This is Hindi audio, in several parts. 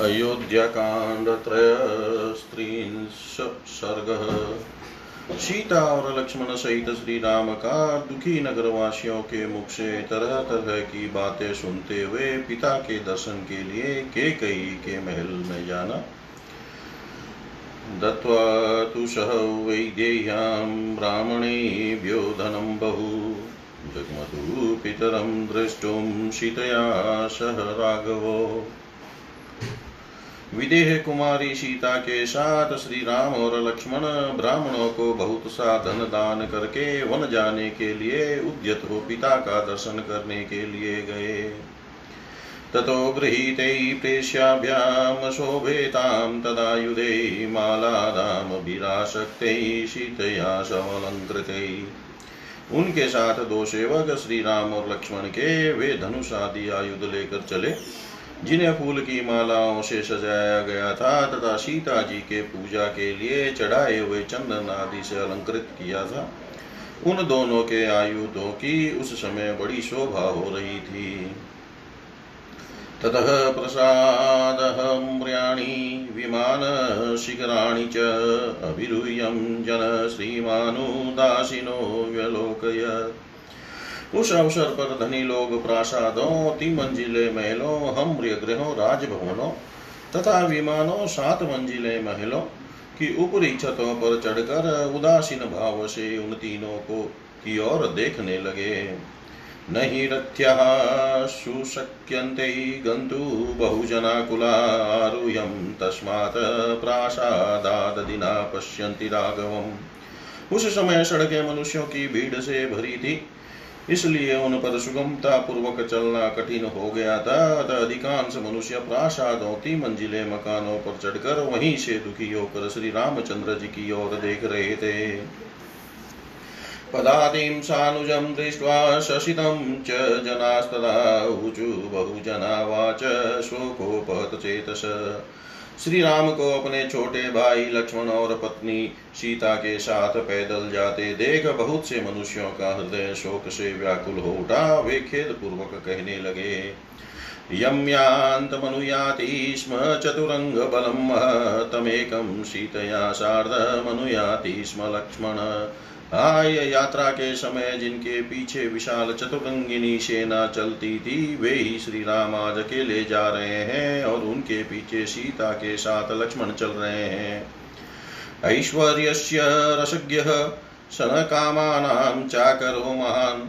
अयोध्याकाण्डत्रयस्त्रिंश सर्गः सीता और लक्ष्मण सहित श्री राम का दुखी नगर वासियों के मुख से तरह तरह की बातें सुनते हुए पिता के दर्शन के लिए के कई के महल में जाना। दत्वा तु सह वैदेह्यां ब्राह्मणेभ्यो धनं बहु। जग्मतु पितरं द्रष्टुं सीतया सह राघवो विदेह कुमारी सीता के साथ श्री राम और लक्ष्मण ब्राह्मणों को बहुत सा धन दान करके वन जाने के लिए उद्यत हो पिता का दर्शन करने के लिए गए। ततो गृहीते प्रेष्याभ्यां शोभेतां तदायुधे मालादामभिराशक्ते सीतया समलङ्कृते उनके साथ दो सेवक श्री राम और लक्ष्मण के, वे धनुष आदि आयुध लेकर चले। जिन्हें फूल की मालाओं से सजाया गया था तथा सीता जी के पूजा के लिए चढ़ाए हुए चंदन आदि से अलंकृत किया था, उन दोनों के आयुधों की उस समय बड़ी शोभा हो रही थी। ततः प्रसादहम्र्याणि विमानशिखराणि च अभिरूह्यं जन श्रीमानुदासिनो व्यलोकयत् उस अवसर पर धनी लोग प्रासादों तिमंजिले महलों हम्र गृहों राजभवनों, तथा विमानों, सात मंजिले महलों की ऊपरी छतों पर चढ़कर उदासीन भाव से उन तीनों को की ओर देखने लगे। न हि रथ्यः सुशक्यन्ते गन्तु बहुजनाकुलारुह्यं तस्मात् प्रासादाददिना पश्यन्ति राघवम्। उस समय सड़कें मनुष्यों की भीड़ से भरी थी। इसलिए उन पर सुगमता पूर्वक चलना कठिन हो गया था। अतः अधिकांश मनुष्य प्रासादों ती मंजिले मकानों पर चढ़कर वहीं से दुखी होकर श्री रामचंद्र जी की ओर देख रहे थे। पदातिं सानुजं दृष्ट्वा शशितं च जनास्तदा ऊचु बहुजना वाच शोकोपहत चेतस। श्री राम को अपने छोटे भाई लक्ष्मण और पत्नी सीता के साथ पैदल जाते देख बहुत से मनुष्यों का हृदय शोक से व्याकुल हो उठा। वे खेद पूर्वक कहने लगे यं यान्तमनुयाति स्म चतुरङ्गबलं तमेकं सीतया सार्धमनुयाति स्म लक्ष्मण। आय यात्रा के समय जिनके पीछे विशाल चतुरंगिनी सेना चलती थी, वे ही श्री राम आज अकेले जा रहे हैं और उनके पीछे सीता के साथ लक्ष्मण चल रहे हैं। ऐश्वर्य ऐश्वर्यस्य रसज्ञः शनकामानां चाकरो महान्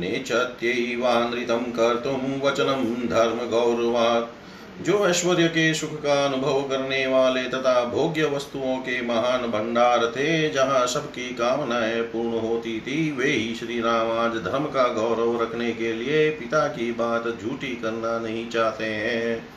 नेचत्यैवानृतं कर्तुं वचनं धर्मगौरवात्। जो ऐश्वर्य के सुख का अनुभव करने वाले तथा भोग्य वस्तुओं के महान भंडार थे, जहाँ सबकी कामनाएँ पूर्ण होती थी, वे ही श्री राम आज धर्म का गौरव रखने के लिए पिता की बात झूठी करना नहीं चाहते हैं।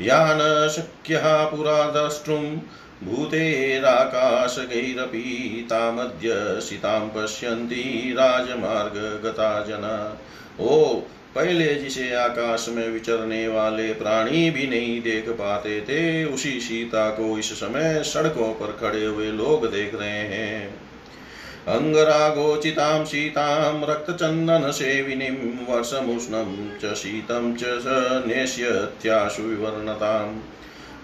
या न शक्य पुरा द्रष्टुम भूतेराकाशगैरपि तामद्य सीतां राजमार्ग गता जना ओ पहले जिसे आकाश में विचरने वाले प्राणी भी नहीं देख पाते थे, उसी सीता को इस समय सड़कों पर खड़े हुए लोग देख रहे हैं। अङ्गरागोचितां सीतां रक्तचन्दनसेविनीं वर्षमुष्णं च शीतं च स नेष्यत्याशु विवर्णताम्।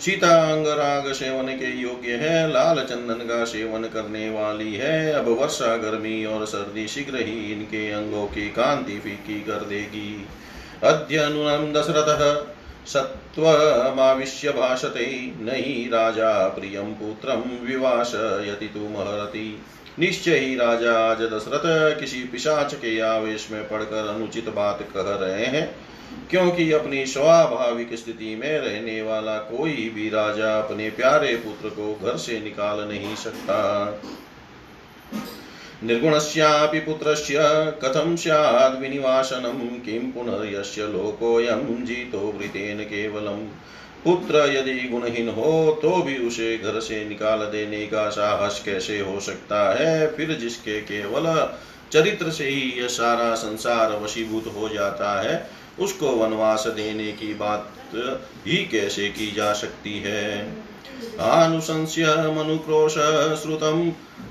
सीता अंगराग सेवन के योग्य है लाल चंदन का सेवन करने वाली है। अब वर्षा गर्मी और सर्दी शीघ्र ही इनके अंगों की कांति फीकी कर देगी। अद्य नूनम दशरथ सत्वमाविश्य भाषते, नहीं राजा प्रियम पुत्रम विवासयति तु महरति। निश्चय ही राजा आज दशरथ किसी पिशाच के आवेश में पड़कर अनुचित बात कह रहे हैं, क्योंकि अपनी स्वाभाविक स्थिति में रहने वाला कोई भी राजा अपने प्यारे पुत्र को घर से निकाल नहीं सकता। निर्गुणस्यापि पुत्रस्य कथं स्याद् विनिवासनं किं पुनर्यस्य लोकोऽयं जीतो वृतेन केवलम्। पुत्र यदि गुणहीन हो तो भी उसे घर से निकाल देने का साहस कैसे हो सकता है? फिर जिसके केवल चरित्र से ही यह सारा संसार वशीभूत हो जाता है, उसको वनवास देने की बात ही कैसे की जा सकती है? आनुशंस्य मनुक्रोश श्रुतं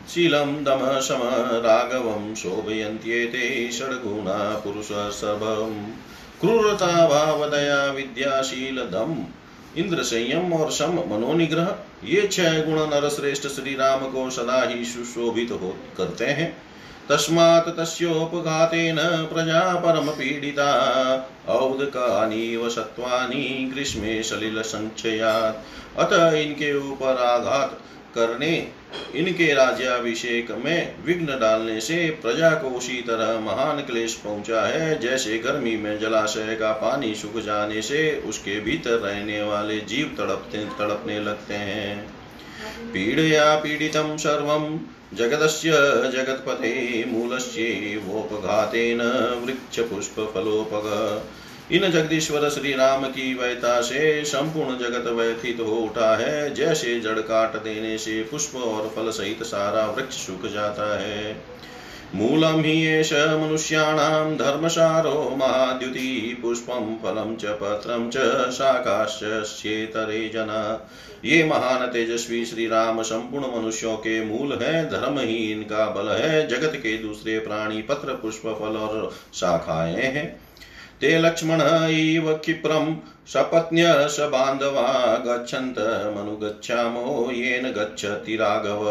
शीलं दम, शम राघवं शोभयन्त्येते षड्गुणा पुरुषसर्वम् क्रूरता, भावदया विद्याशील दम इंद्र संयम और सम मनोनिग्रह, ये छह गुण नर श्रेष्ठ श्री राम को सदा ही सुशोभित हो करते हैं। तस्मात् तस्योपघातेन प्रजा परमपीडिता औदकानीव सत्वानि ग्रीष्मे सलिलसञ्चयात् अतः इनके ऊपर आघात करने, इनके राज्याभिषेक में विघ्न डालने से प्रजा को उसी तरह महान क्लेश पहुँचा है, जैसे गर्मी में जलाशय का पानी सूख जाने से उसके भीतर रहने वाले जीव तड़पते, तड़पने लगते हैं। पीड़या पीडितं सर्वं जगदस्य जगत्पते मूलस्येवोपघातेन वृक्षपुष्पफलोपग। इन जगदीश्वर श्री राम की वैता से संपूर्ण जगत व्यथित हो उठा है। जैसे जड़ काट देने से पुष्प और फल सहित सारा वृक्ष सूख जाता है। मूलम ही एष मनुष्याणां धर्मसारो महाद्युति, पुष्पं, फलं च, पत्रं च शाकाश्चेतरे जना। ये महान तेजस्वी श्री राम संपूर्ण मनुष्यों के मूल है। धर्म ही इनका बल है। जगत के दूसरे प्राणी पत्र, पुष्प, फल और शाखाएँ हैं। ते लक्ष्मण इव क्षिप्रं सपत्न्य स बान्धवा गच्छन्त मनुगच्छामो येन गच्छति राघव।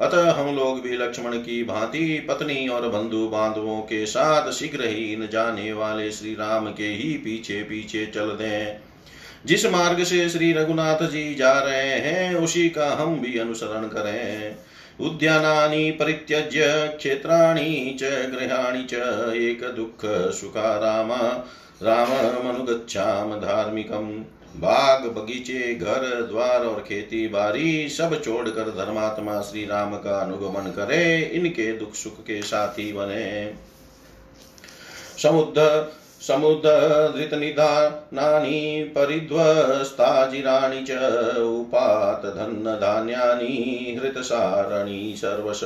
अतः हम लोग भी लक्ष्मण की भांति, पत्नी और बंधु बांधवों के साथ शीघ्र ही इन जाने वाले श्री राम के ही पीछे पीछे चल दें। जिस मार्ग से श्री रघुनाथ जी जा रहे हैं, उसी का हम भी अनुसरण करें। उद्यानानि परित्यज्य, क्षेत्राणि च, गृहाणि च एक दुःख सुखा राम राममनुगच्छाम, धार्मिकम्, बाग बगीचे, घर, द्वार और खेती बारी, सब छोड़कर धर्मात्मा श्री राम का अनुगमन करे, इनके दुख सुख के साथी बने। समुद्र समुद्रधृतनिधानानि परिध्वस्ताजिराणि च उपातधन्नधान्यानि हृतसारणी सर्वश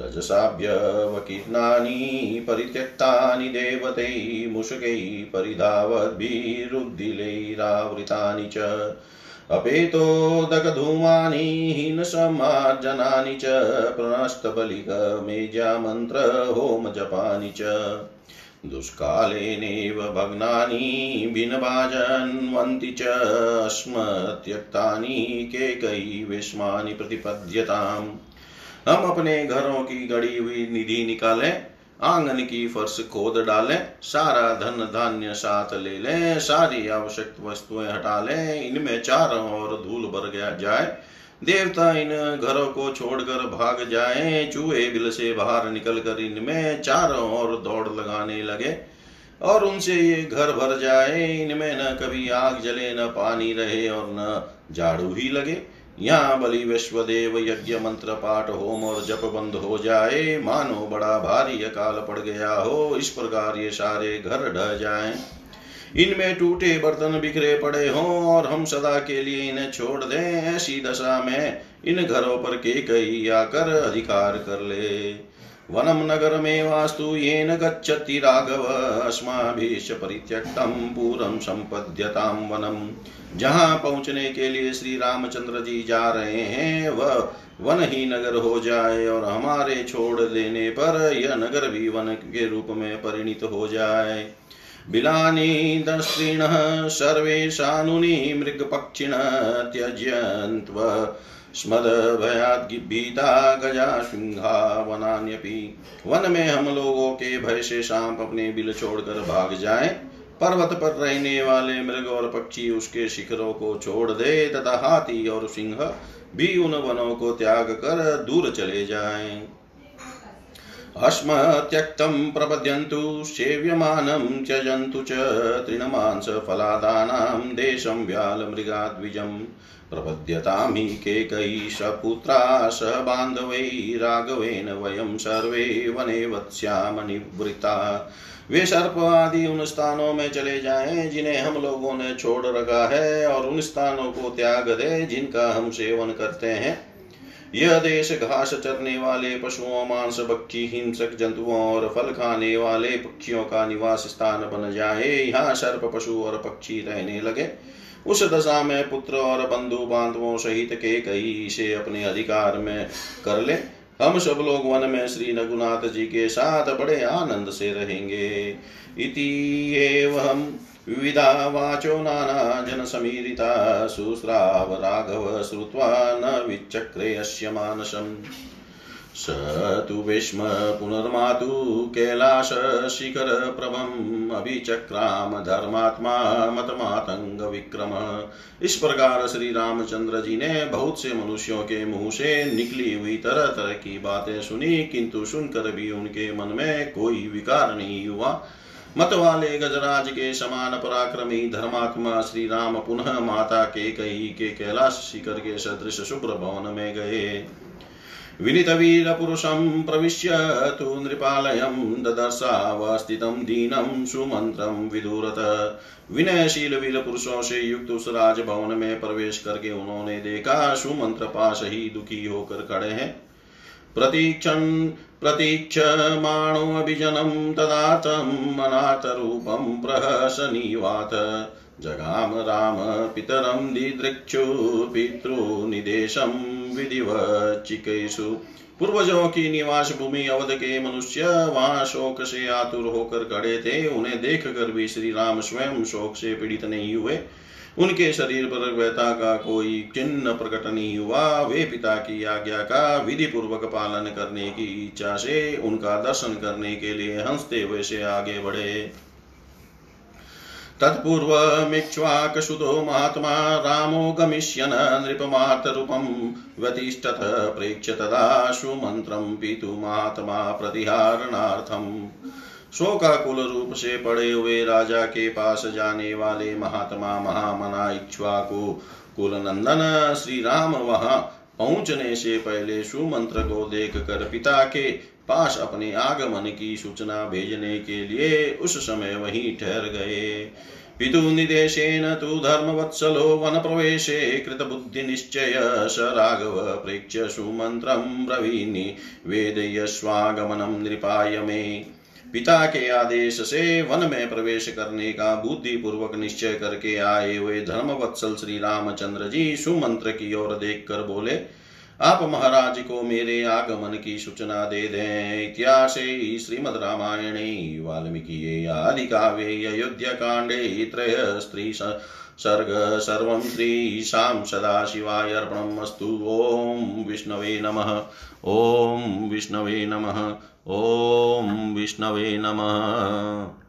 रजसाभ्यवकीर्णानि परित्यक्तानि देवतै मुषकै परिधावद्भिरुद्दिलैरावृतानि च अपेतोदकधूमानि हीनसमार्जनानि च प्रणस्तबलिकमेज्यामन्त्रहोमजपानि च दुष्कालेनेव भग्नानि भिन्नभाजन्वन्ति च स्म त्यक्तानि केकयी प्रतिपद्यताम्। हम अपने घरों की गड़ी हुई निधि निकालें, आँगन की फर्श खोद डालें, सारा धन धान्य साथ ले लें, सारी आवश्यक वस्तुएँ हटा लें, इनमें चारों ओर धूल भर गया जाए देवता इन घरों को छोड़कर भाग जाए। चूहे बिल से बाहर निकलकर इनमें चारों ओर दौड़ लगाने लगे और उनसे ये घर भर जाए। इनमें न कभी आग जले, न पानी रहे और न झाड़ू ही लगे। यहाँ बलि विश्वदेव यज्ञ मंत्र पाठ होम और जप बंद हो जाए। मानो बड़ा भारी अकाल पड़ गया हो, इस प्रकार ये सारे घर ढह जाएँ। इनमें टूटे बर्तन बिखरे पड़े हों और हम सदा के लिए इन्हें छोड़ दें, ऐसी दशा में इन घरों पर के कई आकर अधिकार कर ले। वनम नगर में वास्तु ये न गच्छति राघव अस्माभिश्च परित्यक्तम पूरम संपद्यताम वनम। जहाँ पहुँचने के लिए श्री रामचंद्र जी जा रहे हैं, वह वन ही नगर हो जाए और हमारे छोड़ देने पर यह नगर भी वन के रूप में परिणित हो जाए। बिलानि दस्त्रिणः सर्वे शानुनि मृगपक्षिणः त्यज्यन्त्व स्मदभयाद्भीता गजा सिंहा वनान्यपि। वन में हम लोगों के भय से सांप अपने बिल छोड़कर भाग जाए। पर्वत पर रहने वाले मृग और पक्षी उसके शिखरों को छोड़ दे तथा हाथी और सिंह भी उन वनों को त्याग कर दूर चले जाएँ। अस्म त्यक्तं प्रपद्यन्तु, सेव्यमानं त्यजन्तु च तृणमांसफलादानां देशं व्यालमृगाद्विजम् प्रपद्यतां हि केकयी सपुत्रा स बान्धवै राघवेन वयं सर्वे वने वत्स्याम निवृत्ता वे सर्प आदि उन स्थानों में चले जाएँ, जिन्हें हम लोगों ने छोड़ रखा है, और उन स्थानों को त्याग दे, जिनका हम सेवन करते हैं। यह देश घास चरने वाले, पशुओं, मांस, बक्की, हिंसक जंतुओं और फल खाने वाले पक्षियों का निवास स्थान बन जाए। यहाँ सर्प पशु और पक्षी रहने लगे। उस दशा में पुत्र और बंधु बांधवों सहित के कई इसे अपने अधिकार में कर ले। हम सब लोग वन में श्री रघुनाथ जी के साथ बड़े आनंद से रहेंगे। इति एवं विविधा वाचो नानाजनसमीरिता शुश्राव राघव श्रुत्वा न विचक्रे अस्य मानसम्। स तु विस्म पुनर्मातु कैलासशिखरप्रभम् अभिचक्राम धर्मात्मा मतमातंग विक्रम। इस प्रकार श्री रामचंद्र जी ने बहुत से मनुष्यों के मुँह से निकली हुई तरह तरह की बातें सुनी, किंतु सुनकर भी उनके मन में कोई विकार नहीं हुआ। मत वाले गजराज के समान पराक्रमी धर्मात्मा श्री राम पुनः माता के कही के कैलाश शिखर के सदृश शुभ्र भवन में गए। विनितवीरपुरुषं प्रविश्य तु नृपालयं ददर्शावस्थितं दीनं सुमन्त्रं विदुरत। विनयशील वीर पुरुषों से युक्त उस राजभवन में प्रवेश करके उन्होंने देखा सुमंत्र पास ही दुखी होकर खड़े हैं। प्रतीक्षण प्रतीक्षमाणोऽभिजनं तदातम् अनाथरूपं प्रहसनीवात जगाम राम पितरं दिदृक्षु पितृनिदेशं विधिवचिकेषु पूर्वजों की निवास भूमि अवध के मनुष्य वहाँ शोक से आतुर होकर खड़े थे। उन्हें देख कर भी श्री राम स्वयं शोक से पीड़ित नहीं हुए। उनके शरीर पर व्यथा का कोई चिन्ह प्रकट नहीं हुआ। वे पिता की आज्ञा का विधि पूर्वक पालन करने की इच्छा से उनका दर्शन करने के लिए हँसते हुए से आगे बढ़े। तत्पूर्व तत्पूर्वमिक्ष्वाकसुतो महात्मा रामो गमिष्यन् नृपमातरूपं व्यतिष्ठत प्रेक्ष्य तदा सुमन्त्रं पितुमात्मा प्रतिहारणार्थम्। शोकाकुल रूप से पड़े हुए राजा के पास जाने वाले महात्मा महामना इक्ष्वाकु कुल नंदन श्री राम वहाँ पहुँचने से पहले सुमंत्र को देख कर पिता के पास अपने आगमन की सूचना भेजने के लिए उस समय वहीं ठहर गए। पितु निदेशेन तु धर्मवत्सलो वनप्रवेशे कृतबुद्धिनिश्चय स राघव प्रेक्ष्य सुमन्त्रं ब्रवीणि वेदयस्वागमनं नृपाय मे। पिता के आदेश से वन में प्रवेश करने का बुद्धि पूर्वक निश्चय करके आए हुए धर्मवत्सल श्री रामचंद्र जी सुमंत्र की ओर देख कर बोले, आप महाराज को मेरे आगमन की सूचना दे दें। इतिहास श्रीमद रामायणे, वाल्मीकि आदि काव्ये अयोध्या कांडे, त्रय स्त्री सर्ग सर्व सर्वं श्रीशां सदाशिवाय अर्पणमस्तु। ॐ विष्णवे नमः। ॐ विष्णवे नमः। ॐ विष्णवे नमः।